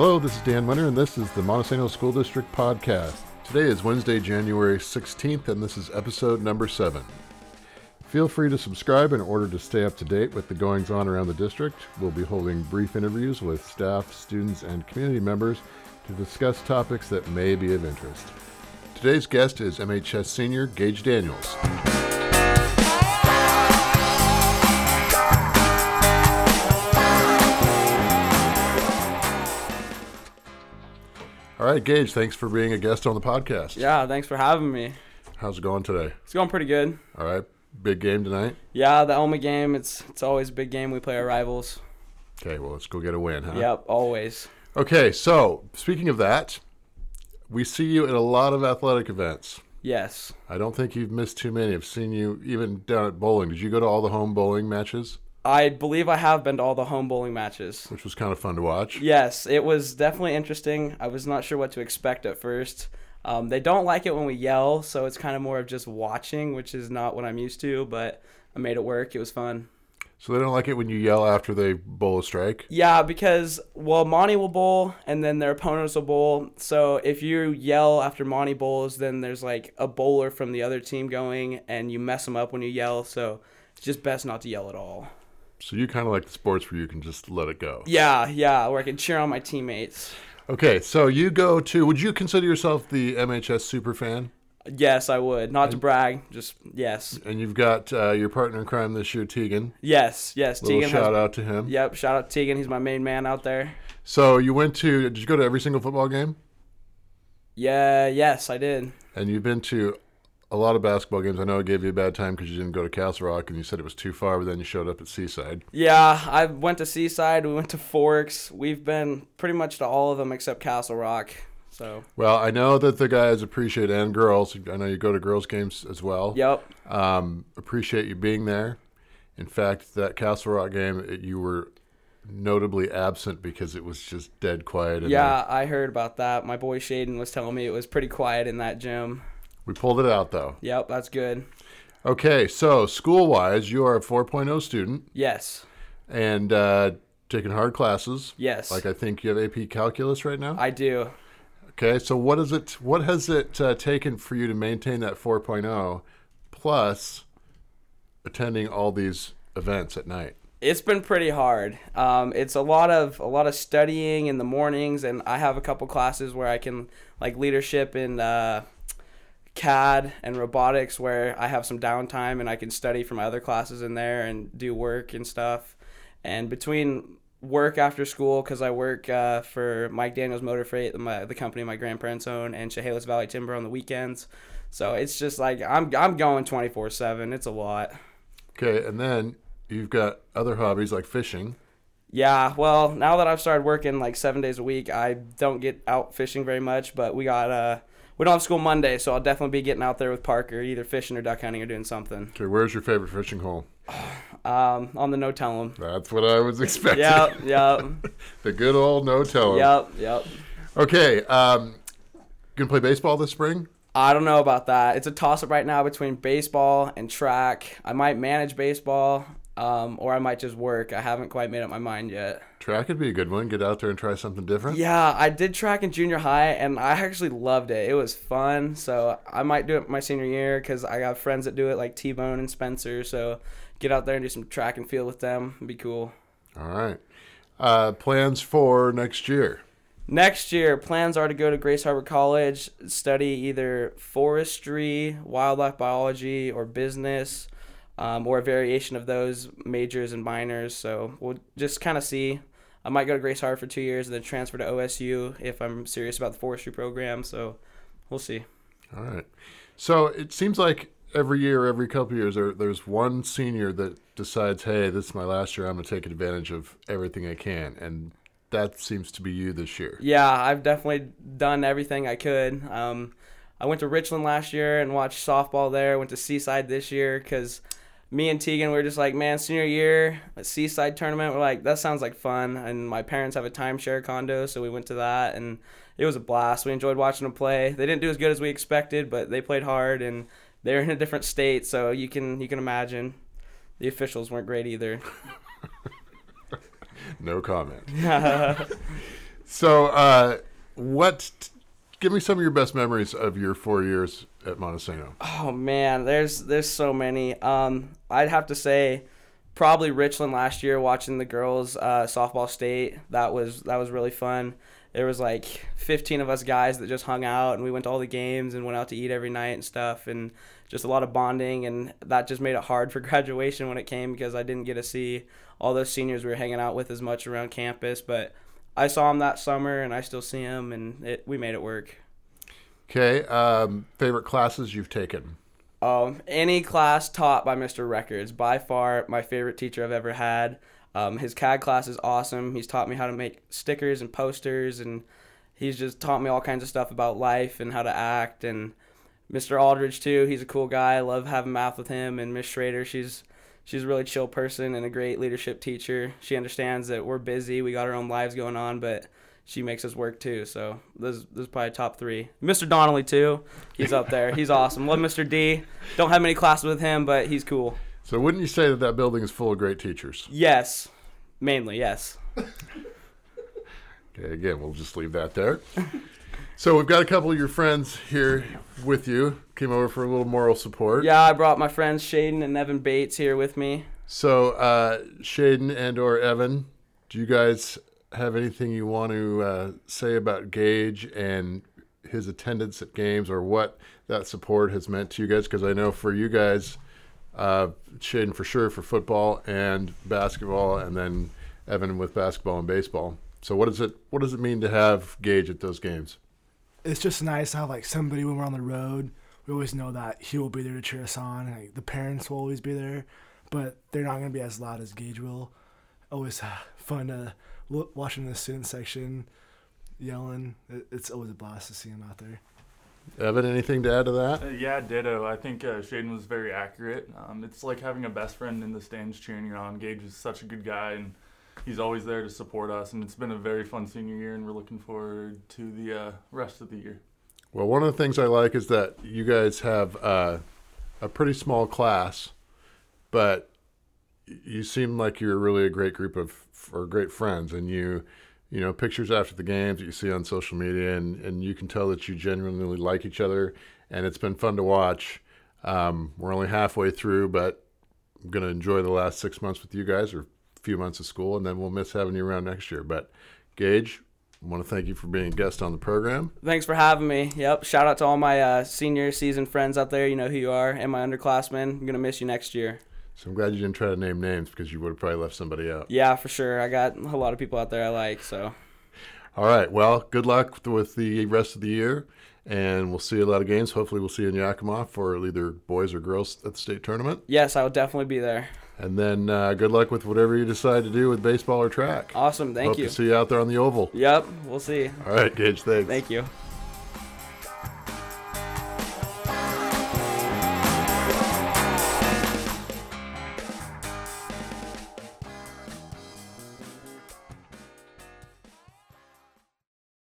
Hello, this is Dan Winter, and this is the Montesano School District Podcast. Today is Wednesday, January 16th, and this is episode number 7. Feel free to subscribe in order to stay up to date with the goings on around the district. We'll be holding brief interviews with staff, students, and community members to discuss topics that may be of interest. Today's guest is MHS senior Gage Daniels. All right, Gage, thanks for being a guest on the podcast. Yeah, thanks for having me. How's it going today? It's going pretty good. All right, big game tonight. Yeah, the Elma game, it's it's always a big game. We play our rivals. Okay, well, let's go get a win, huh? Yep, always. Okay, so speaking of that, we see you at a lot of athletic events. Yes. I don't think you've missed too many. I've seen you even down at bowling. Did you go to all the home bowling matches? I believe I have been to all the home bowling matches. Which was kind of fun to watch. Yes, it was definitely interesting. I was not sure what to expect at first. Um, they don't like it when we yell, so it's kind of more of just watching, which is not what I'm used to, but I made it work. It was fun. So they don't like it when you yell after they bowl a strike? Yeah, because well, Monty will bowl and then their opponents will bowl. So if you yell after Monty bowls, then there's like a bowler from the other team going, and you mess them up when you yell. So it's just best not to yell at all. So you kind of like the sports where you can just let it go. Yeah, yeah, where I can cheer on my teammates. Okay, so you go to. Would you consider yourself the MHS super fan? Yes, I would. Not to brag, just yes. And you've got uh, your partner in crime this year, Tegan. Yes, yes. Little Tegan shout has, out to him. Yep, shout out to Tegan. He's my main man out there. So you went to? Did you go to every single football game? Yeah, yes, I did. And you've been to a lot of basketball games. I know it gave you a bad time because you didn't go to Castle Rock and you said it was too far, but then you showed up at Seaside. Yeah, I went to Seaside. We went to Forks. We've been pretty much to all of them except Castle Rock. So. Well, I know that the guys appreciate and girls. I know you go to girls games as well. Yep. Um, appreciate you being there. In fact, that Castle Rock game, it, you were notably absent because it was just dead quiet. in Yeah, I heard about that. My boy Shaden was telling me it was pretty quiet in that gym. We pulled it out though. Yep, that's good. Okay, so school wise, you are a 4.0 student Yes. and uh, taking hard classes. Yes. Like I think you have AP Calculus right now. I do. Okay, so what is it? What has it uh, taken for you to maintain that 4.0, plus attending all these events at night? It's been pretty hard. Um, it's a lot of a lot of studying in the mornings, and I have a couple classes where I can like leadership and uh, CAD and robotics, where I have some downtime and I can study for my other classes in there and do work and stuff. And between work after school, because I work uh, for Mike Daniels Motor Freight, the, my, the company my grandparents own, and Chehalis Valley Timber on the weekends. So it's just like I'm I'm going 24 seven. It's a lot. Okay, and then you've got other hobbies like fishing. Yeah, well, now that I've started working like seven days a week, I don't get out fishing very much. But we got uh, we don't have school Monday, so I'll definitely be getting out there with Parker, either fishing or duck hunting or doing something. Okay, where's your favorite fishing hole? Um, on the no tell 'em. That's what I was expecting. Yep, yep, the good old no tell 'em. yep, yep. Okay, um, gonna play baseball this spring. I don't know about that. It's a toss up right now between baseball and track. I might manage baseball, um, or I might just work. I haven't quite made up my mind yet. Track would be a good one. Get out there and try something different. Yeah, I did track in junior high, and I actually loved it. It was fun, so I might do it my senior year because I got friends that do it, like T Bone and Spencer. So get out there and do some track and field with them. It'd be cool. All right. Uh, plans for next year. Next year, plans are to go to Grays Harbor College, study either forestry, wildlife biology, or business, um, or a variation of those majors and minors. So we'll just kind of see. I might go to Grays Harbor for two years and then transfer to OSU if I'm serious about the forestry program. So we'll see. All right. So it seems like every year, every couple years, there, there's one senior that decides, hey, this is my last year. I'm going to take advantage of everything I can. And that seems to be you this year. Yeah, I've definitely done everything I could. Um, I went to Richland last year and watched softball there. Went to Seaside this year because me and Tegan we were just like, man, senior year, a Seaside tournament. We're like, that sounds like fun. And my parents have a timeshare condo, so we went to that and it was a blast. We enjoyed watching them play. They didn't do as good as we expected, but they played hard and they're in a different state, so you can you can imagine. The officials weren't great either. No comment. So, uh, what? Give me some of your best memories of your four years at Montesano. Oh man, there's there's so many. Um, I'd have to say, probably Richland last year watching the girls uh, softball state. That was that was really fun. There was like 15 of us guys that just hung out and we went to all the games and went out to eat every night and stuff and just a lot of bonding and that just made it hard for graduation when it came because I didn't get to see all those seniors we were hanging out with as much around campus. But I saw him that summer and I still see him, and it, we made it work. Okay. Um, favorite classes you've taken? Um, any class taught by Mr. Records, by far my favorite teacher I've ever had. Um, his CAD class is awesome. He's taught me how to make stickers and posters, and he's just taught me all kinds of stuff about life and how to act. And Mr. Aldridge too, he's a cool guy. I love having math with him. And Miss Schrader, she's she's a really chill person and a great leadership teacher. She understands that we're busy, we got our own lives going on, but she makes us work too. So this, this is probably top three. Mr. Donnelly too, he's up there. He's awesome. Love Mr. D. Don't have many classes with him, but he's cool. So wouldn't you say that that building is full of great teachers? Yes, mainly yes. Okay, again, we'll just leave that there. So we've got a couple of your friends here with you. Came over for a little moral support. Yeah, I brought my friends Shaden and Evan Bates here with me. So uh, Shaden and or Evan, do you guys have anything you want to uh, say about Gage and his attendance at games, or what that support has meant to you guys? Because I know for you guys, uh, Shaden for sure for football and basketball, and then Evan with basketball and baseball. So what does it what does it mean to have Gage at those games? It's just nice to have like somebody when we're on the road. We always know that he will be there to cheer us on. And, like, the parents will always be there, but they're not going to be as loud as Gage will. Always uh, fun to look, watching the student section yelling. It, it's always a blast to see him out there. Evan, anything to add to that? Uh, yeah, ditto. I think uh, Shaden was very accurate. Um, it's like having a best friend in the stands cheering you on. Gage is such a good guy, and he's always there to support us. And it's been a very fun senior year, and we're looking forward to the uh, rest of the year. Well, one of the things I like is that you guys have uh, a pretty small class, but you seem like you're really a great group of or great friends, and you, you know, pictures after the games that you see on social media, and and you can tell that you genuinely like each other, and it's been fun to watch. Um, we're only halfway through, but I'm gonna enjoy the last six months with you guys, or few months of school, and then we'll miss having you around next year. But Gage, I want to thank you for being a guest on the program. Thanks for having me. Yep. Shout out to all my uh, senior season friends out there. You know who you are, and my underclassmen. I'm gonna miss you next year. So I'm glad you didn't try to name names because you would have probably left somebody out. Yeah, for sure. I got a lot of people out there I like. So. All right. Well, good luck with the rest of the year, and we'll see a lot of games. Hopefully, we'll see you in Yakima for either boys or girls at the state tournament. Yes, I will definitely be there. And then uh, good luck with whatever you decide to do with baseball or track. Awesome. Thank Hope you. to see you out there on the oval. Yep. We'll see. All right, Gage. Thanks. Thank you.